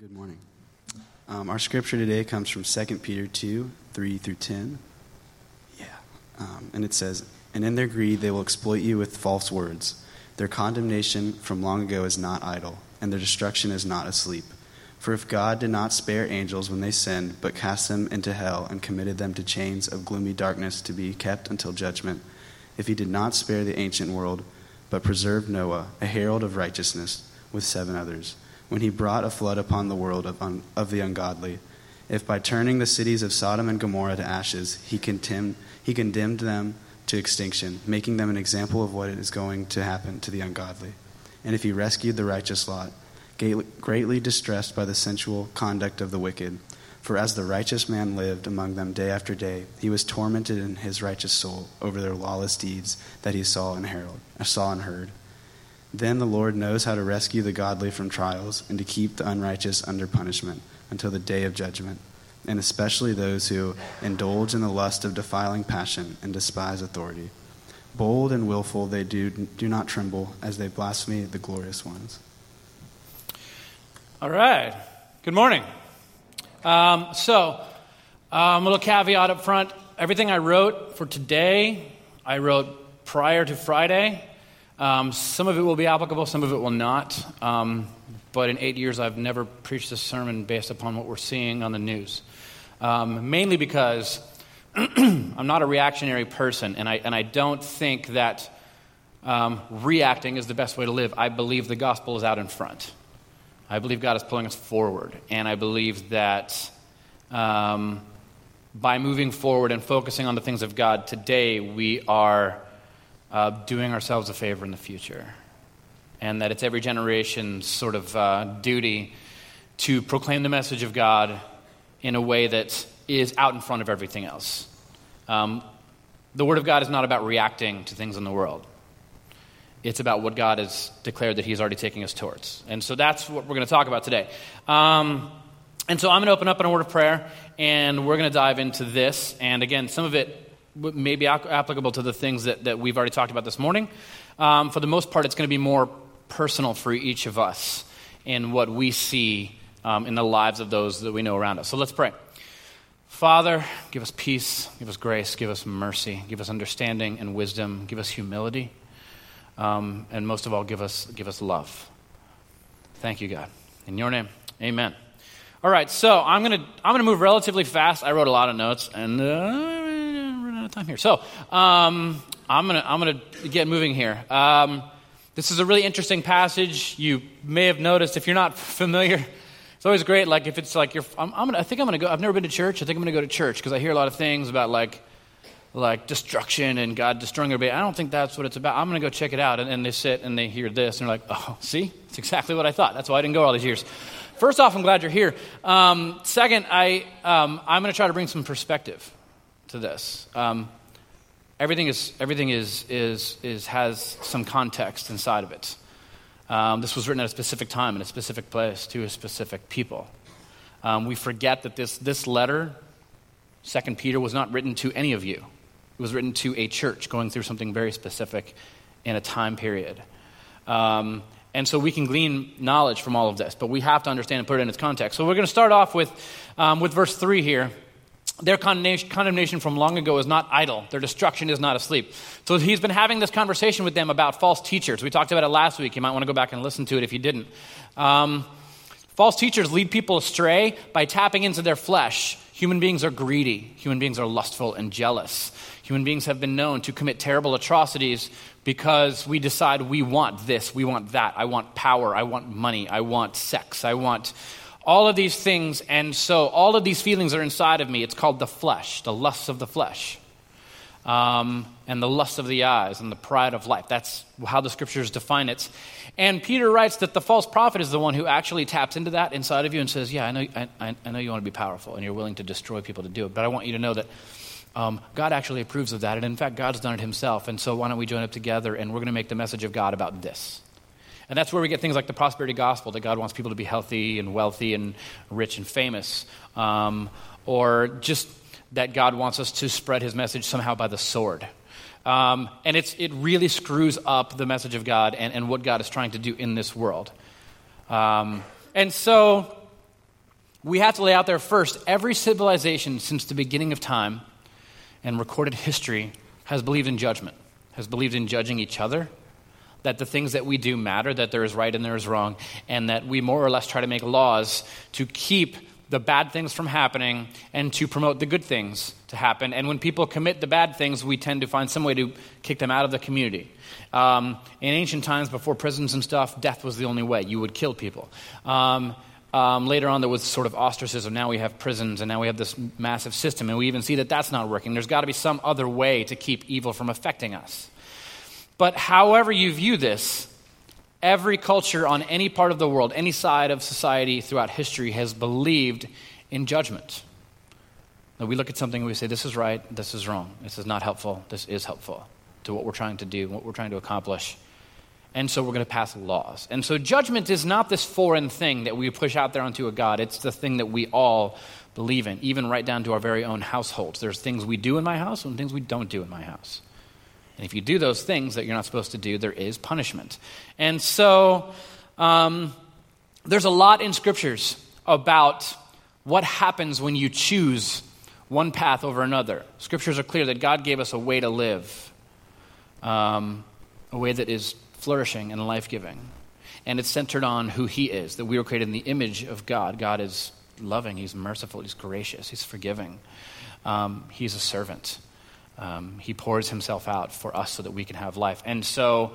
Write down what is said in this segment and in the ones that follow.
Good morning. Um, our scripture today comes from 2 Peter 2 3 through 10. Yeah. Um, and it says, And in their greed they will exploit you with false words. Their condemnation from long ago is not idle, and their destruction is not asleep. For if God did not spare angels when they sinned, but cast them into hell and committed them to chains of gloomy darkness to be kept until judgment, if he did not spare the ancient world, but preserved Noah, a herald of righteousness, with seven others, when he brought a flood upon the world of, un, of the ungodly. If by turning the cities of Sodom and Gomorrah to ashes, he condemned, he condemned them to extinction, making them an example of what is going to happen to the ungodly. And if he rescued the righteous Lot, greatly distressed by the sensual conduct of the wicked, for as the righteous man lived among them day after day, he was tormented in his righteous soul over their lawless deeds that he saw and, herald, saw and heard. Then the Lord knows how to rescue the godly from trials and to keep the unrighteous under punishment until the day of judgment, and especially those who indulge in the lust of defiling passion and despise authority. Bold and willful they do, do not tremble as they blaspheme the glorious ones. All right. Good morning. Um, so, um, a little caveat up front. Everything I wrote for today, I wrote prior to Friday. Um, some of it will be applicable, some of it will not. Um, but in eight years, I've never preached a sermon based upon what we're seeing on the news. Um, mainly because I'm not a reactionary person, and I, and I don't think that um, reacting is the best way to live. I believe the gospel is out in front. I believe God is pulling us forward, and I believe that um, by moving forward and focusing on the things of God today, we are uh, doing ourselves a favor in the future. And that it's every generation's sort of uh, duty to proclaim the message of God in a way that is out in front of everything else. Um, the Word of God is not about reacting to things in the world. It's about what God has declared that He's already taking us towards. And so that's what we're going to talk about today. Um, and so I'm going to open up in a word of prayer, and we're going to dive into this. And again, some of it may be applicable to the things that, that we've already talked about this morning. Um, for the most part, it's going to be more personal for each of us in what we see um, in the lives of those that we know around us. So let's pray. Father, give us peace, give us grace, give us mercy, give us understanding and wisdom, give us humility, um, and most of all, give us, give us love. Thank you, God. In your name, amen. All right, so I'm going to I'm gonna move relatively fast. I wrote a lot of notes, and uh, of time here. So um, I'm going to I'm gonna get moving here. Um, this is a really interesting passage. You may have noticed if you're not familiar. It's always great, like if it's like you're. I'm, I'm gonna, I think I'm gonna go. I've never been to church. I think I'm gonna go to church because I hear a lot of things about like, like destruction and God destroying everybody. I don't think that's what it's about. I'm gonna go check it out. And, and they sit and they hear this and they're like, oh, see, it's exactly what I thought. That's why I didn't go all these years. First off, I'm glad you're here. Um, second, I um, I'm gonna try to bring some perspective to this. Um, everything is, everything is, is, is, has some context inside of it. Um, this was written at a specific time in a specific place to a specific people. Um, we forget that this, this letter, Second Peter, was not written to any of you. It was written to a church going through something very specific in a time period. Um, and so we can glean knowledge from all of this, but we have to understand and put it in its context. So we're going to start off with, um, with verse 3 here. Their condemnation from long ago is not idle. Their destruction is not asleep. So he's been having this conversation with them about false teachers. We talked about it last week. You might want to go back and listen to it if you didn't. Um, false teachers lead people astray by tapping into their flesh. Human beings are greedy. Human beings are lustful and jealous. Human beings have been known to commit terrible atrocities because we decide we want this, we want that. I want power, I want money, I want sex, I want all of these things, and so all of these feelings are inside of me. It's called the flesh, the lusts of the flesh, um, and the lust of the eyes, and the pride of life. That's how the scriptures define it. And Peter writes that the false prophet is the one who actually taps into that inside of you and says, Yeah, I know, I, I know you want to be powerful, and you're willing to destroy people to do it, but I want you to know that. Um, God actually approves of that, and in fact, God's done it himself. And so, why don't we join up together and we're going to make the message of God about this? And that's where we get things like the prosperity gospel that God wants people to be healthy and wealthy and rich and famous. Um, or just that God wants us to spread his message somehow by the sword. Um, and it's, it really screws up the message of God and, and what God is trying to do in this world. Um, and so we have to lay out there first every civilization since the beginning of time and recorded history has believed in judgment, has believed in judging each other, that the things that we do matter, that there is right and there is wrong, and that we more or less try to make laws to keep the bad things from happening and to promote the good things to happen. And when people commit the bad things, we tend to find some way to kick them out of the community. Um, in ancient times, before prisons and stuff, death was the only way. You would kill people. Um, um, later on, there was sort of ostracism. Now we have prisons, and now we have this massive system, and we even see that that's not working. There's got to be some other way to keep evil from affecting us. But however you view this, every culture on any part of the world, any side of society throughout history has believed in judgment. That we look at something and we say, this is right, this is wrong, this is not helpful, this is helpful to what we're trying to do, what we're trying to accomplish. And so we're going to pass laws. And so judgment is not this foreign thing that we push out there onto a God. It's the thing that we all believe in, even right down to our very own households. There's things we do in my house and things we don't do in my house. And if you do those things that you're not supposed to do, there is punishment. And so um, there's a lot in scriptures about what happens when you choose one path over another. Scriptures are clear that God gave us a way to live, um, a way that is flourishing and life giving. And it's centered on who He is, that we were created in the image of God. God is loving, He's merciful, He's gracious, He's forgiving, um, He's a servant. Um, he pours himself out for us so that we can have life. And so,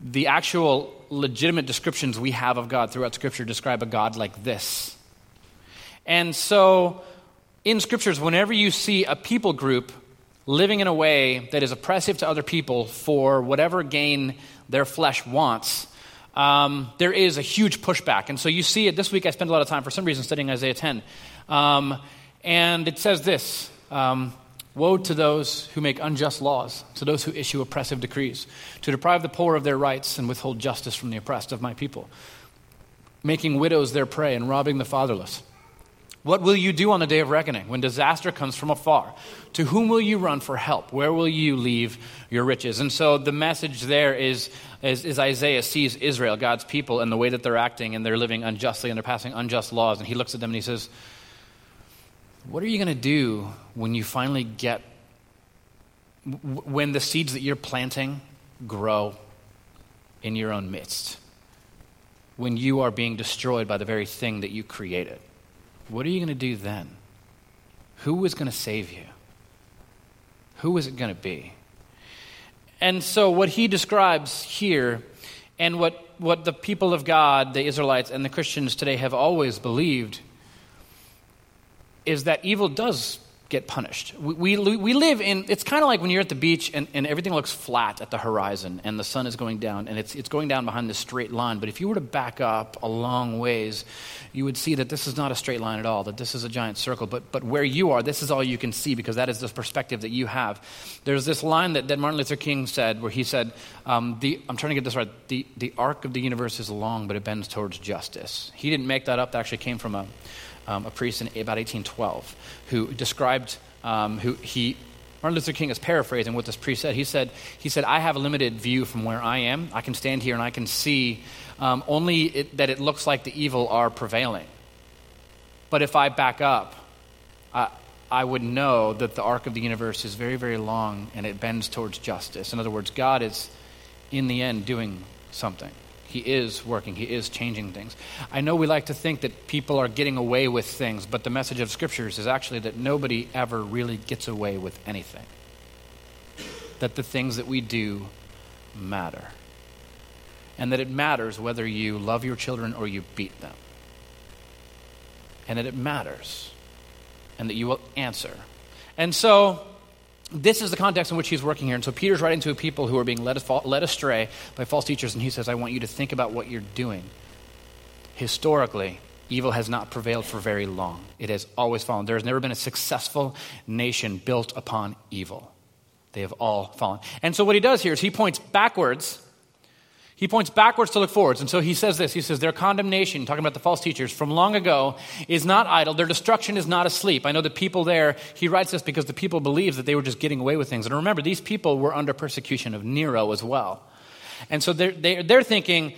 the actual legitimate descriptions we have of God throughout Scripture describe a God like this. And so, in Scriptures, whenever you see a people group living in a way that is oppressive to other people for whatever gain their flesh wants, um, there is a huge pushback. And so you see it this week. I spent a lot of time, for some reason, studying Isaiah 10. Um, and it says this um, Woe to those who make unjust laws, to those who issue oppressive decrees, to deprive the poor of their rights and withhold justice from the oppressed of my people, making widows their prey and robbing the fatherless. What will you do on the day of reckoning when disaster comes from afar? To whom will you run for help? Where will you leave your riches? And so the message there is, is, is, Isaiah sees Israel, God's people, and the way that they're acting and they're living unjustly and they're passing unjust laws. And he looks at them and he says, what are you going to do when you finally get, when the seeds that you're planting grow in your own midst? When you are being destroyed by the very thing that you created? What are you going to do then? Who is going to save you? Who is it going to be? And so, what he describes here, and what, what the people of God, the Israelites, and the Christians today have always believed, is that evil does get punished. We, we, we live in, it's kind of like when you're at the beach and, and everything looks flat at the horizon and the sun is going down and it's, it's going down behind this straight line. But if you were to back up a long ways, you would see that this is not a straight line at all, that this is a giant circle. But, but where you are, this is all you can see because that is the perspective that you have. There's this line that, that Martin Luther King said where he said, um, the, I'm trying to get this right, the, the arc of the universe is long, but it bends towards justice. He didn't make that up, that actually came from a um, a priest in about 1812, who described um, who he. Martin Luther King is paraphrasing what this priest said. He said, he said, I have a limited view from where I am. I can stand here and I can see um, only it, that it looks like the evil are prevailing. But if I back up, I, I would know that the arc of the universe is very, very long and it bends towards justice. In other words, God is, in the end, doing something. He is working, He is changing things. I know we like to think that people are getting away with things, but the message of Scriptures is actually that nobody ever really gets away with anything. That the things that we do matter. And that it matters whether you love your children or you beat them. And that it matters. And that you will answer. And so, this is the context in which he's working here. And so Peter's writing to people who are being led, led astray by false teachers, and he says, I want you to think about what you're doing. Historically, evil has not prevailed for very long, it has always fallen. There has never been a successful nation built upon evil. They have all fallen. And so what he does here is he points backwards he points backwards to look forwards. And so he says this He says, Their condemnation, talking about the false teachers from long ago, is not idle. Their destruction is not asleep. I know the people there, he writes this because the people believed that they were just getting away with things. And remember, these people were under persecution of Nero as well. And so they're, they're, they're thinking,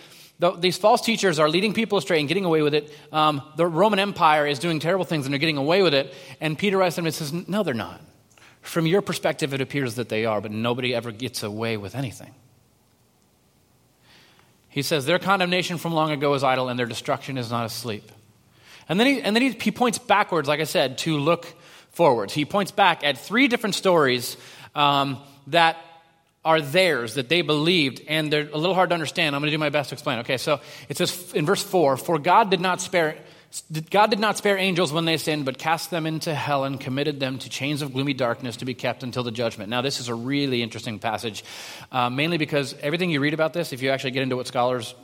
these false teachers are leading people astray and getting away with it. Um, the Roman Empire is doing terrible things and they're getting away with it. And Peter writes them and says, No, they're not. From your perspective, it appears that they are, but nobody ever gets away with anything. He says, Their condemnation from long ago is idle, and their destruction is not asleep. And then, he, and then he, he points backwards, like I said, to look forwards. He points back at three different stories um, that are theirs, that they believed, and they're a little hard to understand. I'm going to do my best to explain. Okay, so it says in verse 4 For God did not spare. God did not spare angels when they sinned, but cast them into hell and committed them to chains of gloomy darkness to be kept until the judgment. Now, this is a really interesting passage, uh, mainly because everything you read about this, if you actually get into what scholars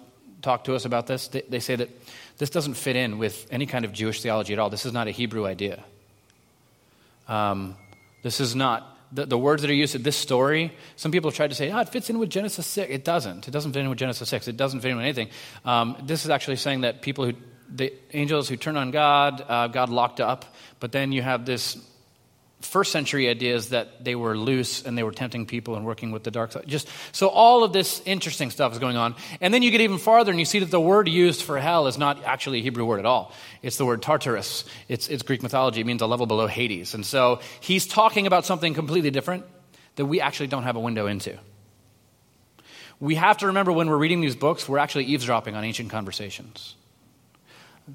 talk to us about this, they, they say that this doesn't fit in with any kind of Jewish theology at all. This is not a Hebrew idea. Um, this is not the, the, words that are used in this story, some people have tried to say, oh, it fits in with Genesis 6. It doesn't. It doesn't fit in with Genesis 6. It doesn't fit in with anything. Um, this is actually saying that people who, the angels who turn on God, uh, God locked up, but then you have this first century ideas that they were loose and they were tempting people and working with the dark side. Just so all of this interesting stuff is going on. And then you get even farther and you see that the word used for hell is not actually a Hebrew word at all. It's the word Tartarus. It's, it's Greek mythology. It means a level below Hades. And so he's talking about something completely different that we actually don't have a window into. We have to remember when we're reading these books, we're actually eavesdropping on ancient conversations.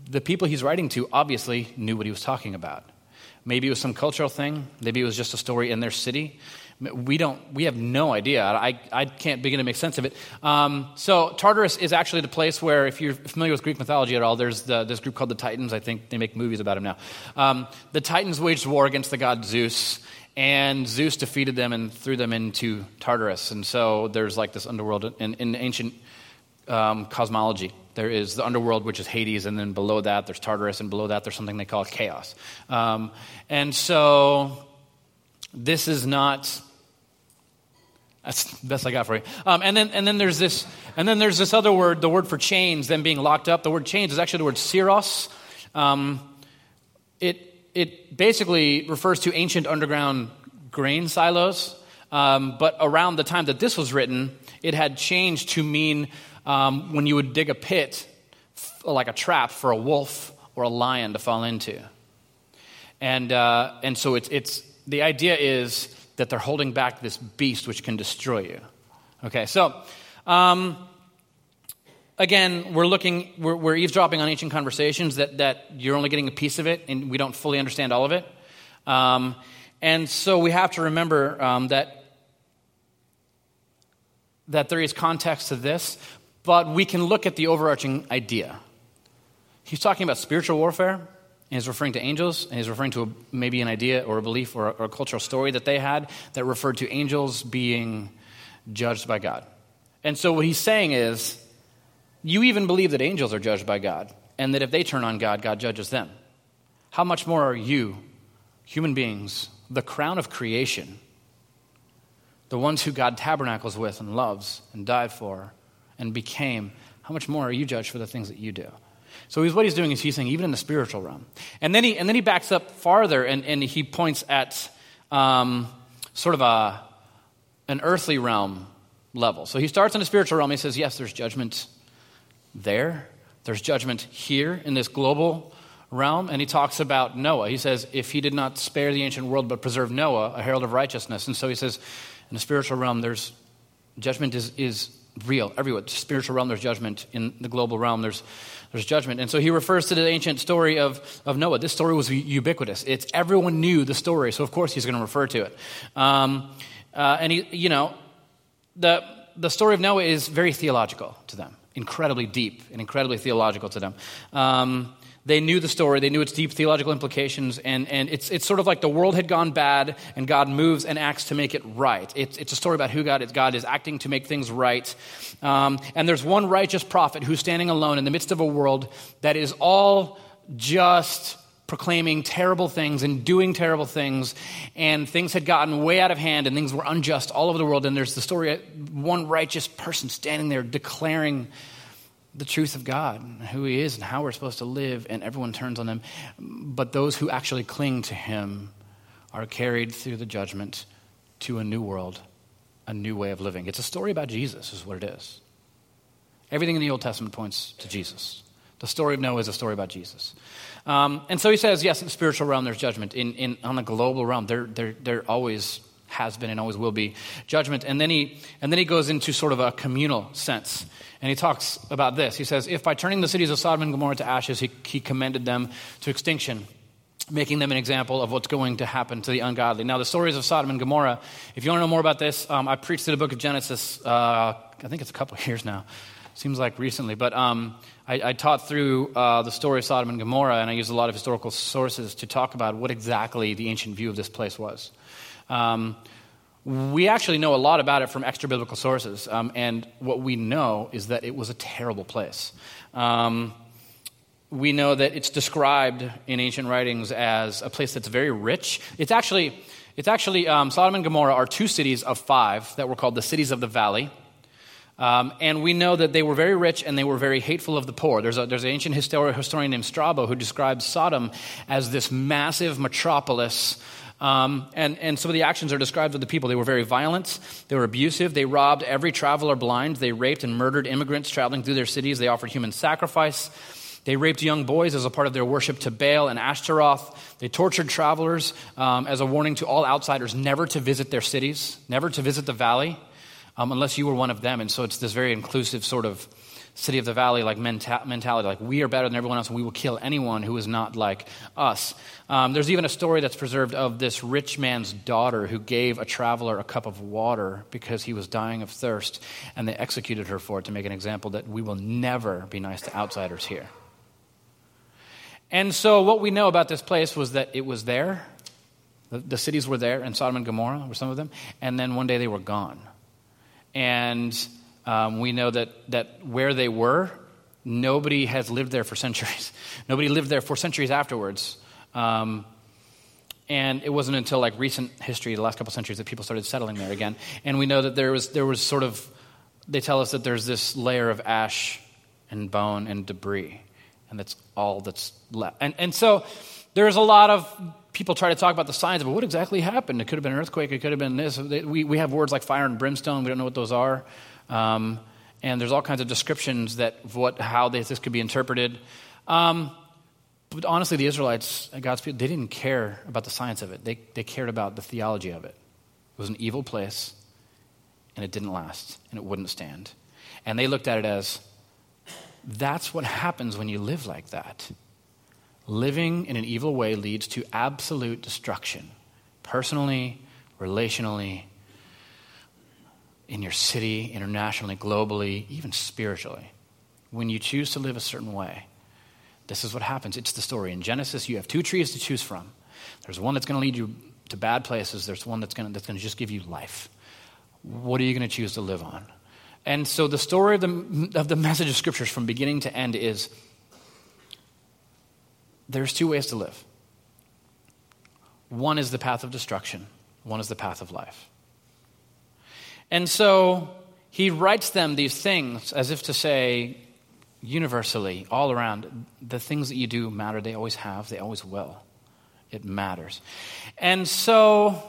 The people he's writing to obviously knew what he was talking about. Maybe it was some cultural thing. Maybe it was just a story in their city. We don't. We have no idea. I, I can't begin to make sense of it. Um, so Tartarus is actually the place where, if you're familiar with Greek mythology at all, there's the, this group called the Titans. I think they make movies about them now. Um, the Titans waged war against the god Zeus, and Zeus defeated them and threw them into Tartarus. And so there's like this underworld in, in ancient um, cosmology. There is the underworld, which is Hades, and then below that there's Tartarus, and below that there's something they call chaos. Um, and so this is not. That's the best I got for you. Um, and then and then there's this and then there's this other word, the word for chains, them being locked up. The word chains is actually the word siros. Um, it it basically refers to ancient underground grain silos. Um, but around the time that this was written, it had changed to mean um, when you would dig a pit, like a trap for a wolf or a lion to fall into. And, uh, and so it's, it's, the idea is that they're holding back this beast which can destroy you. Okay, so um, again, we're looking, we're, we're, eavesdropping on ancient conversations that, that you're only getting a piece of it and we don't fully understand all of it. Um, and so we have to remember um, that, that there is context to this, but we can look at the overarching idea. He's talking about spiritual warfare, and he's referring to angels, and he's referring to a, maybe an idea or a belief or a, or a cultural story that they had that referred to angels being judged by God. And so what he's saying is, you even believe that angels are judged by God, and that if they turn on God, God judges them. How much more are you, human beings, the crown of creation, the ones who God tabernacles with and loves and died for, and became, how much more are you judged for the things that you do? So he's, what he's doing is he's saying, even in the spiritual realm. And then he, and then he backs up farther and, and he points at um, sort of a, an earthly realm level. So he starts in the spiritual realm. He says, yes, there's judgment there, there's judgment here in this global realm. And he talks about Noah. He says, if he did not spare the ancient world but preserve Noah, a herald of righteousness. And so he says, in the spiritual realm, there's judgment is, is real everywhere. Spiritual realm, there's judgment. In the global realm, there's, there's judgment. And so he refers to the ancient story of, of Noah. This story was ubiquitous. It's everyone knew the story, so of course he's going to refer to it. Um, uh, and he, you know, the the story of Noah is very theological to them, incredibly deep and incredibly theological to them. Um, they knew the story, they knew its deep theological implications, and, and it's, it's sort of like the world had gone bad, and God moves and acts to make it right. It's, it's a story about who God is. God is acting to make things right. Um, and there's one righteous prophet who's standing alone in the midst of a world that is all just proclaiming terrible things and doing terrible things, and things had gotten way out of hand, and things were unjust all over the world. And there's the story of one righteous person standing there declaring the truth of God, who He is, and how we're supposed to live, and everyone turns on Him. But those who actually cling to Him are carried through the judgment to a new world, a new way of living. It's a story about Jesus, is what it is. Everything in the Old Testament points to Jesus. The story of Noah is a story about Jesus. Um, and so he says, yes, in the spiritual realm, there's judgment. In, in, on the global realm, there, there, there always has been and always will be judgment. And then, he, and then he goes into sort of a communal sense. And he talks about this. He says, If by turning the cities of Sodom and Gomorrah to ashes, he, he commended them to extinction, making them an example of what's going to happen to the ungodly. Now, the stories of Sodom and Gomorrah, if you want to know more about this, um, I preached through the book of Genesis, uh, I think it's a couple of years now. Seems like recently. But um, I, I, taught through uh, the story of Sodom and Gomorrah, and I used a lot of historical sources to talk about what exactly the ancient view of this place was. Um, we actually know a lot about it from extra biblical sources, um, and what we know is that it was a terrible place. Um, we know that it's described in ancient writings as a place that's very rich. It's actually, it's actually um, Sodom and Gomorrah are two cities of five that were called the cities of the valley. Um, and we know that they were very rich and they were very hateful of the poor. There's, a, there's an ancient historian named Strabo who describes Sodom as this massive metropolis um, and, and some of the actions are described of the people. They were very violent, they were abusive, they robbed every traveler blind, they raped and murdered immigrants traveling through their cities, they offered human sacrifice. They raped young boys as a part of their worship to Baal and Ashtaroth. They tortured travelers um, as a warning to all outsiders never to visit their cities, never to visit the valley, um, unless you were one of them. And so it's this very inclusive sort of city of the valley like menta- mentality like we are better than everyone else and we will kill anyone who is not like us. Um, there's even a story that's preserved of this rich man's daughter who gave a traveler a cup of water because he was dying of thirst and they executed her for it to make an example that we will never be nice to outsiders here. And so what we know about this place was that it was there. The, the cities were there and sodom and gomorrah were some of them and then one day they were gone. And um, we know that, that where they were, nobody has lived there for centuries. nobody lived there for centuries afterwards. Um, and it wasn't until like recent history, the last couple centuries, that people started settling there again. And we know that there was, there was sort of, they tell us that there's this layer of ash and bone and debris. And that's all that's left. And, and so there's a lot of people try to talk about the signs of what exactly happened. It could have been an earthquake, it could have been this. We, we have words like fire and brimstone, we don't know what those are. Um, and there's all kinds of descriptions that what, how this could be interpreted. Um, but honestly, the Israelites, God's people, they didn't care about the science of it. They, they cared about the theology of it. It was an evil place, and it didn't last, and it wouldn't stand. And they looked at it as that's what happens when you live like that. Living in an evil way leads to absolute destruction, personally, relationally, in your city, internationally, globally, even spiritually. When you choose to live a certain way, this is what happens. It's the story. In Genesis, you have two trees to choose from. There's one that's going to lead you to bad places, there's one that's going to, that's just give you life. What are you going to choose to live on? And so the story of the, of the message of scriptures from beginning to end is there's two ways to live. One is the path of destruction, one is the path of life. And so he writes them these things as if to say, universally, all around, the things that you do matter. They always have, they always will. It matters. And so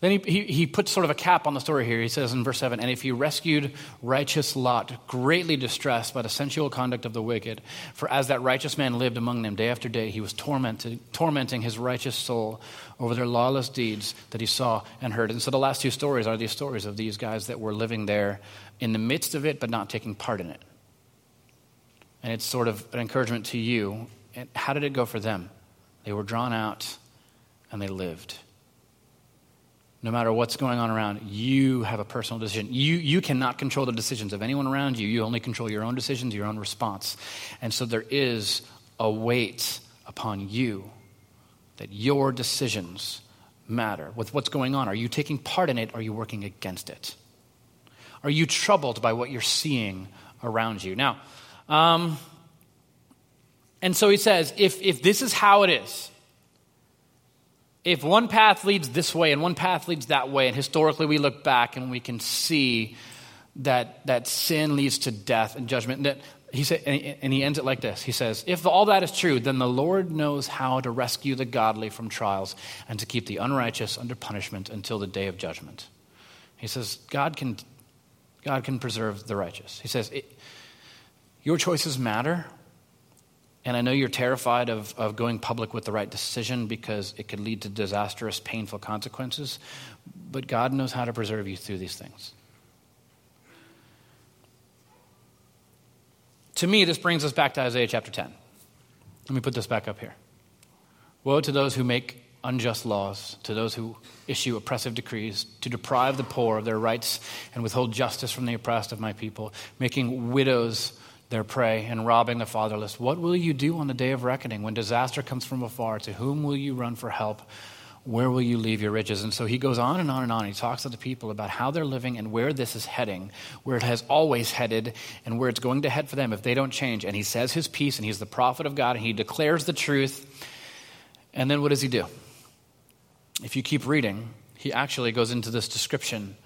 then he, he, he, puts sort of a cap on the story here. He says in verse 7 And if he rescued righteous Lot, greatly distressed by the sensual conduct of the wicked, for as that righteous man lived among them day after day, he was tormented, tormenting his righteous soul over their lawless deeds that he saw and heard. And so the last two stories are these stories of these guys that were living there in the midst of it, but not taking part in it. And it's sort of an encouragement to you. And how did it go for them? They were drawn out and they lived no matter what's going on around, you have a personal decision. You, you cannot control the decisions of anyone around you. You only control your own decisions, your own response. And so there is a weight upon you that your decisions matter. With what's going on, are you taking part in it? Are you working against it? Are you troubled by what you're seeing around you? Now, um, and so he says, if, if this is how it is, if one path leads this way and one path leads that way, and historically we look back and we can see that, that sin leads to death and judgment, that he said, and he ends it like this. He says, If all that is true, then the Lord knows how to rescue the godly from trials and to keep the unrighteous under punishment until the day of judgment. He says, God can, God can preserve the righteous. He says, Your choices matter. And I know you're terrified of, of going public with the right decision because it could lead to disastrous, painful consequences. But God knows how to preserve you through these things. To me, this brings us back to Isaiah chapter 10. Let me put this back up here. Woe to those who make unjust laws, to those who issue oppressive decrees, to deprive the poor of their rights and withhold justice from the oppressed of my people, making widows their prey and robbing the fatherless. What will you do on the day of reckoning when disaster comes from afar? To whom will you run for help? Where will you leave your riches? And so he goes on and on and on. He talks to the people about how they're living and where this is heading, where it has always headed, and where it's going to head for them if they don't change. And he says his piece, and he's the prophet of God, and he declares the truth. And then what does he do? If you keep reading, he actually goes into this description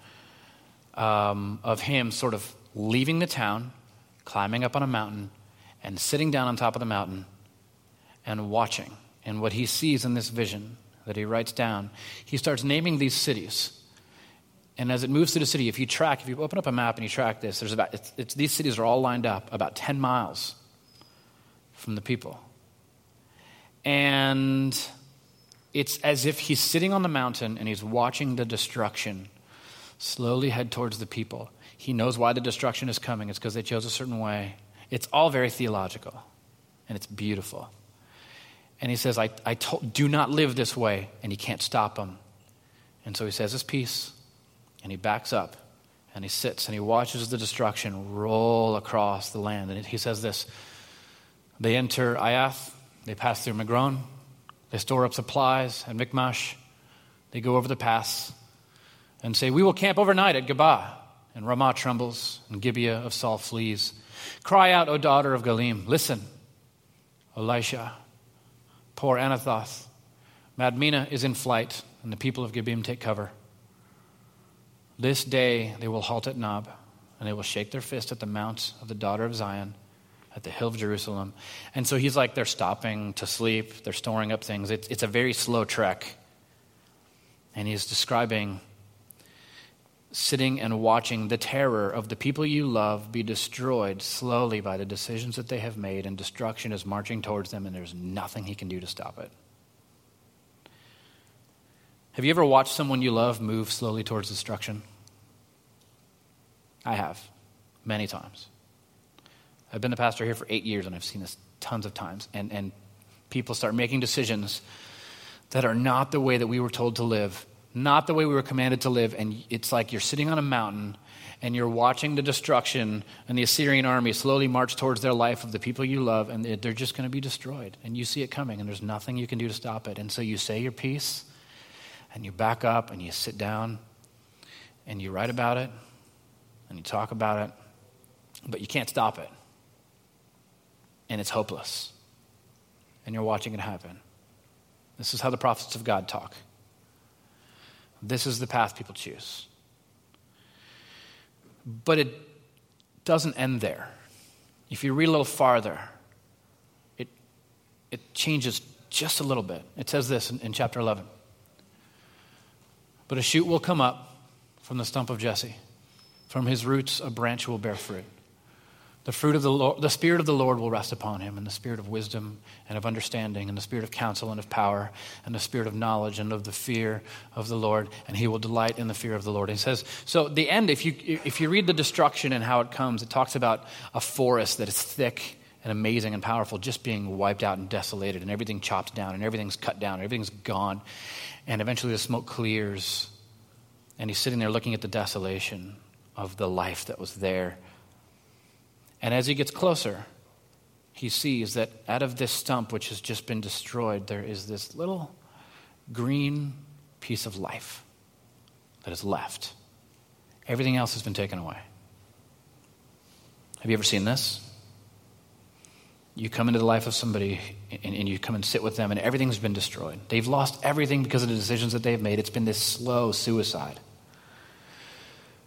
um, of him sort of leaving the town, climbing up on a mountain, and sitting down on top of the mountain and watching. And what he sees in this vision that he writes down, he starts naming these cities. And as it moves through the city, if you track, if you open up a map and you track this, there's about, it's, it's, these cities are all lined up about 10 miles from the people. And it's as if he's sitting on the mountain and he's watching the destruction slowly head towards the people. He knows why the destruction is coming. It's because they chose a certain way. It's all very theological and it's beautiful. And he says, I, I told, do not live this way. And he can't stop him. And so he says his piece, and he backs up, and he sits, and he watches the destruction roll across the land. And he says this They enter Aiath, they pass through Migron, they store up supplies at Michmash, they go over the pass, and say, We will camp overnight at Geba. And Ramah trembles, and Gibeah of Saul flees. Cry out, O daughter of Gallim, listen, Elisha. Poor Anathoth. Madmenah is in flight, and the people of Gibeon take cover. This day they will halt at Nob, and they will shake their fist at the mount of the daughter of Zion, at the hill of Jerusalem. And so he's like, they're stopping to sleep, they're storing up things. It's, it's a very slow trek. And he's describing sitting and watching the terror of the people you love be destroyed slowly by the decisions that they have made, and destruction is marching towards them, and there's nothing he can do to stop it. Have you ever watched someone you love move slowly towards destruction? I have, many times. I've been the pastor here for eight years, and I've seen this tons of times. And, and people start making decisions that are not the way that we were told to live not the way we were commanded to live. And it's like you're sitting on a mountain and you're watching the destruction and the Assyrian army slowly march towards their life of the people you love, and they're just going to be destroyed. And you see it coming, and there's nothing you can do to stop it. And so you say your piece, and you back up, and you sit down, and you write about it, and you talk about it, but you can't stop it. And it's hopeless. And you're watching it happen. This is how the prophets of God talk. This is the path people choose. But it doesn't end there. If you read a little farther, it, it changes just a little bit. It says this in, in chapter 11 But a shoot will come up from the stump of Jesse, from his roots, a branch will bear fruit. The fruit of the Lord, the Spirit of the Lord will rest upon him, and the Spirit of wisdom and of understanding, and the Spirit of counsel and of power, and the Spirit of knowledge and of the fear of the Lord, and he will delight in the fear of the Lord. And he says, so the end, if you, if you read the destruction and how it comes, it talks about a forest that is thick and amazing and powerful just being wiped out and desolated, and everything chopped down, and everything's cut down, and everything's gone. And eventually the smoke clears, and he's sitting there looking at the desolation of the life that was there and as he gets closer, he sees that out of this stump, which has just been destroyed, there is this little green piece of life that is left. Everything else has been taken away. Have you ever seen this? You come into the life of somebody and, and, you come and sit with them, and everything's been destroyed. They've lost everything because of the decisions that they've made. It's been this slow suicide.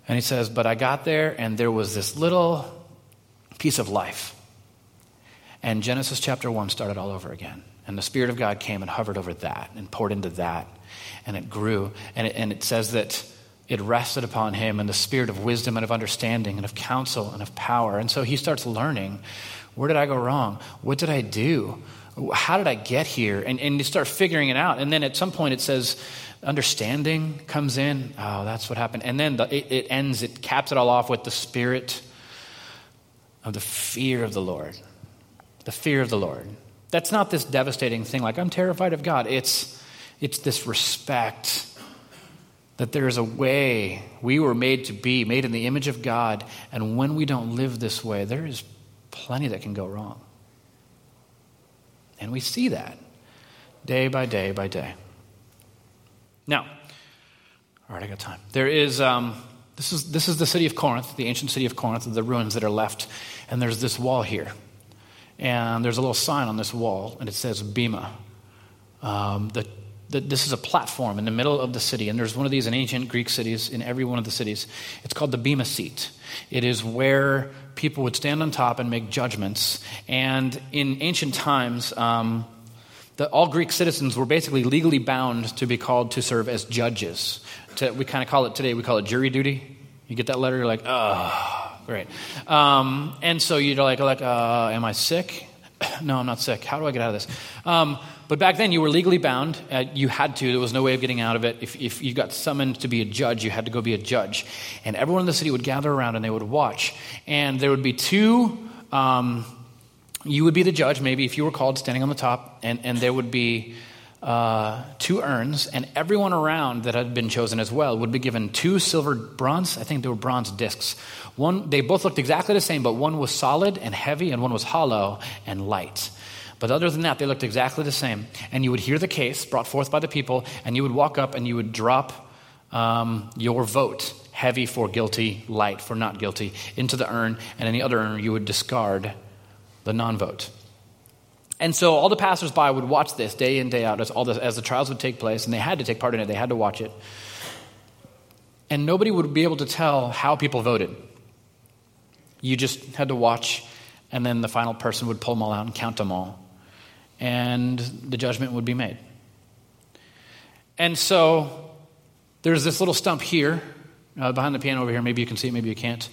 And he says, But I got there, and there was this little piece of life. And Genesis chapter 1 started all over again. And the Spirit of God came and hovered over that and poured into that. And it grew. And it, and it says that it rested upon him and the spirit of wisdom and of understanding and of counsel and of power. And so he starts learning where did I go wrong? What did I do? How did I get here? And, and you start figuring it out. And then at some point it says, understanding comes in. Oh, that's what happened. And then the, it, it ends, it caps it all off with the spirit of the fear of the Lord. The fear of the Lord. That's not this devastating thing like, I'm terrified of God. It's, it's this respect that there is a way we were made to be, made in the image of God. And when we don't live this way, there is plenty that can go wrong. And we see that day by day by day. Now, all right, I got time. There is, um, this is, this is the city of Corinth, the ancient city of Corinth, the ruins that are left. And there's this wall here. And there's a little sign on this wall, and it says Bema. Um, the this is a platform in the middle of the city, and there's one of these in ancient Greek cities, in every one of the cities. It's called the Bema Seat. It is where people would stand on top and make judgments. And in ancient times, um, the, all Greek citizens were basically legally bound to be called to serve as judges. To, we kind of call it today, we call it jury duty. You get that letter, you're like, oh, great. Um, and so you're like, like uh, am I sick? no, I'm not sick. How do I get out of this? Um, but back then, you were legally bound. Uh, you had to. There was no way of getting out of it. If, if you got summoned to be a judge, you had to go be a judge. And everyone in the city would gather around and they would watch. And there would be two. Um, you would be the judge, maybe, if you were called, standing on the top. And, and there would be uh, two urns. And everyone around that had been chosen as well would be given two silver bronze, I think they were bronze discs. One, they both looked exactly the same, but one was solid and heavy, and one was hollow and light. But other than that, they looked exactly the same. And you would hear the case brought forth by the people, and you would walk up and you would drop um, your vote, heavy for guilty, light for not guilty, into the urn, and the other urn, you would discard the non vote. And so all the passersby would watch this day in, day out as, all the, as the trials would take place, and they had to take part in it, they had to watch it. And nobody would be able to tell how people voted. You just had to watch, and then the final person would pull them all out and count them all and the judgment would be made. And so there's this little stump here, uh, behind the piano over here. Maybe you can see it, maybe you can't.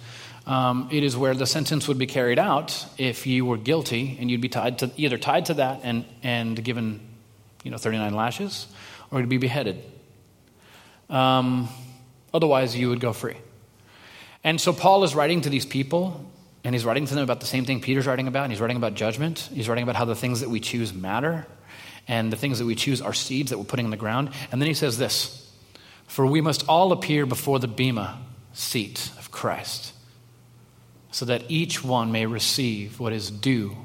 Um, it is where the sentence would be carried out if you were guilty, and you'd be tied to either tied to that and, and given, you know, 39 lashes, or you'd be beheaded. Um, otherwise, you would go free. And so Paul is writing to these people and he's writing to them about the same thing Peter's writing about, and he's writing about judgment. He's writing about how the things that we choose matter, and the things that we choose are seeds that we're putting in the ground. And then he says this For we must all appear before the Bema seat of Christ, so that each one may receive what is due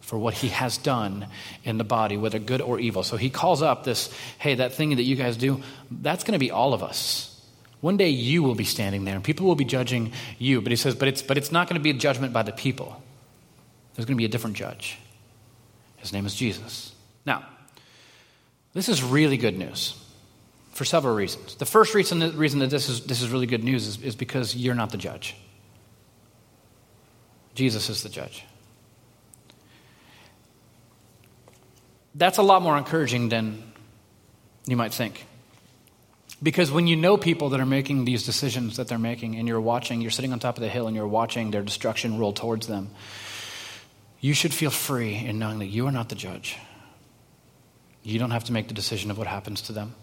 for what he has done in the body, whether good or evil. So he calls up this hey, that thing that you guys do, that's going to be all of us. One day you will be standing there and people will be judging you. But he says, but it's, but it's not going to be a judgment by the people. There's going to be a different judge. His name is Jesus. Now, this is really good news for several reasons. The first reason, reason that this is, this is really good news is, is because you're not the judge, Jesus is the judge. That's a lot more encouraging than you might think. Because when you know people that are making these decisions that they're making, and you're watching, you're sitting on top of the hill and you're watching their destruction roll towards them, you should feel free in knowing that you are not the judge. You don't have to make the decision of what happens to them.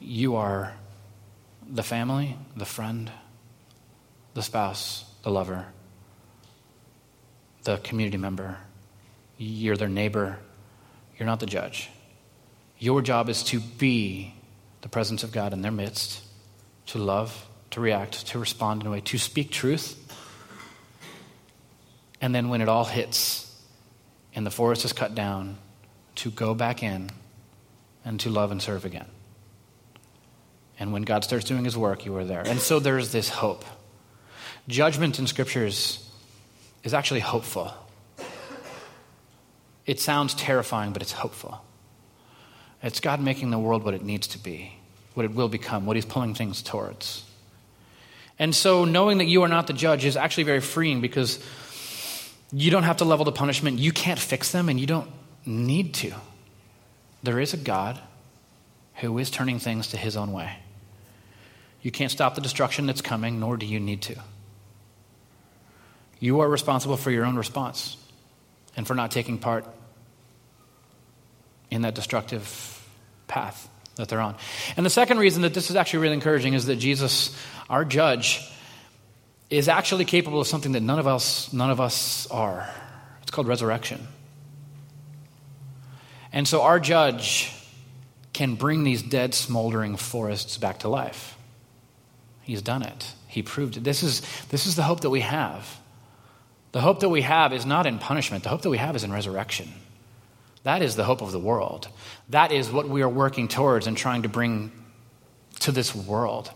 You are the family, the friend, the spouse, the lover, the community member. You're their neighbor. You're not the judge. Your job is to be the presence of God in their midst, to love, to react, to respond in a way, to speak truth. And then when it all hits and the forest is cut down, to go back in and to love and serve again. And when God starts doing his work, you are there. And so there's this hope. Judgment in scriptures is actually hopeful. It sounds terrifying, but it's hopeful. It's God making the world what it needs to be, what it will become, what He's pulling things towards. And so, knowing that you are not the judge is actually very freeing because you don't have to level the punishment. You can't fix them, and you don't need to. There is a God who is turning things to His own way. You can't stop the destruction that's coming, nor do you need to. You are responsible for your own response and for not taking part in that destructive path that they're on. And the second reason that this is actually really encouraging is that Jesus, our judge, is actually capable of something that none of us, none of us are. It's called resurrection. And so our judge can bring these dead, smoldering forests back to life. He's done it. He proved it. This is, this is the hope that we have. The hope that we have is not in punishment, the hope that we have is in resurrection. That is the hope of the world. That is what we are working towards and trying to bring to this world.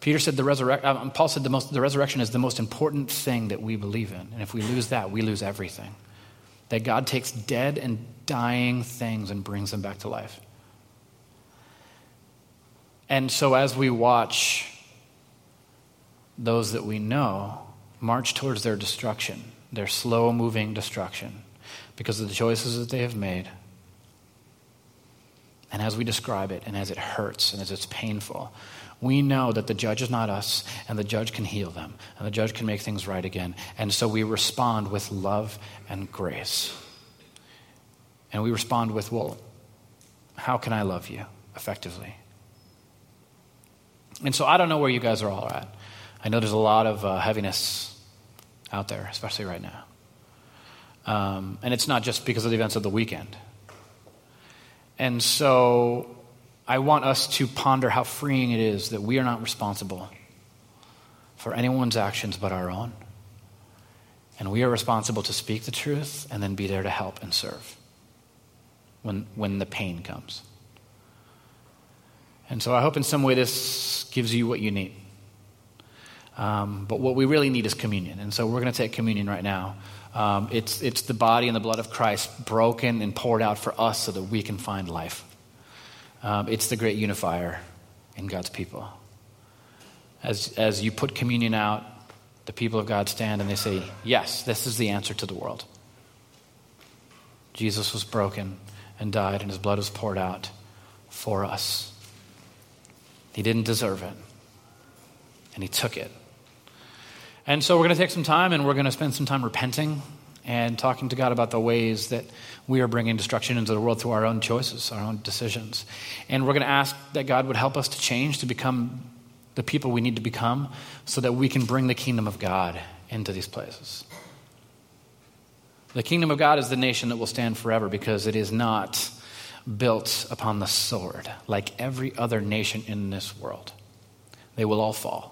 Peter said the resurrection, uh, Paul said the, most, the resurrection is the most important thing that we believe in. And if we lose that, we lose everything. That God takes dead and dying things and brings them back to life. And so as we watch those that we know march towards their destruction, their slow moving destruction, because of the choices that they have made, and as we describe it, and as it hurts, and as it's painful, we know that the judge is not us, and the judge can heal them, and the judge can make things right again. And so we respond with love and grace. And we respond with, well, how can I love you effectively? And so I don't know where you guys are all at. I know there's a lot of uh, heaviness out there, especially right now. Um, and it's not just because of the events of the weekend. And so I want us to ponder how freeing it is that we are not responsible for anyone's actions but our own. And we are responsible to speak the truth and then be there to help and serve when, when the pain comes. And so I hope in some way this gives you what you need. Um, but what we really need is communion. And so we're going to take communion right now. Um, it's, it's the body and the blood of Christ broken and poured out for us so that we can find life. Um, it's the great unifier in God's people. As, as you put communion out, the people of God stand and they say, Yes, this is the answer to the world. Jesus was broken and died, and his blood was poured out for us. He didn't deserve it, and he took it. And so we're going to take some time and we're going to spend some time repenting and talking to God about the ways that we are bringing destruction into the world through our own choices, our own decisions. And we're going to ask that God would help us to change, to become the people we need to become, so that we can bring the kingdom of God into these places. The kingdom of God is the nation that will stand forever because it is not built upon the sword like every other nation in this world. They will all fall.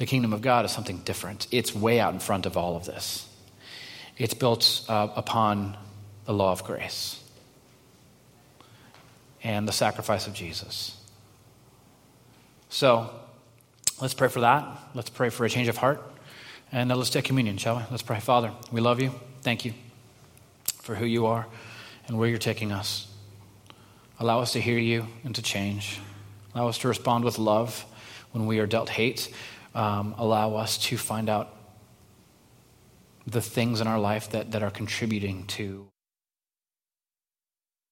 The kingdom of God is something different. It's way out in front of all of this. It's built uh, upon the law of grace and the sacrifice of Jesus. So, let's pray for that. Let's pray for a change of heart. And let's take communion, shall we? Let's pray. Father, we love you. Thank you for who you are and where you're taking us. Allow us to hear you and to change. Allow us to respond with love when we are dealt hate um, allow us to find out the things in our life that, that are contributing to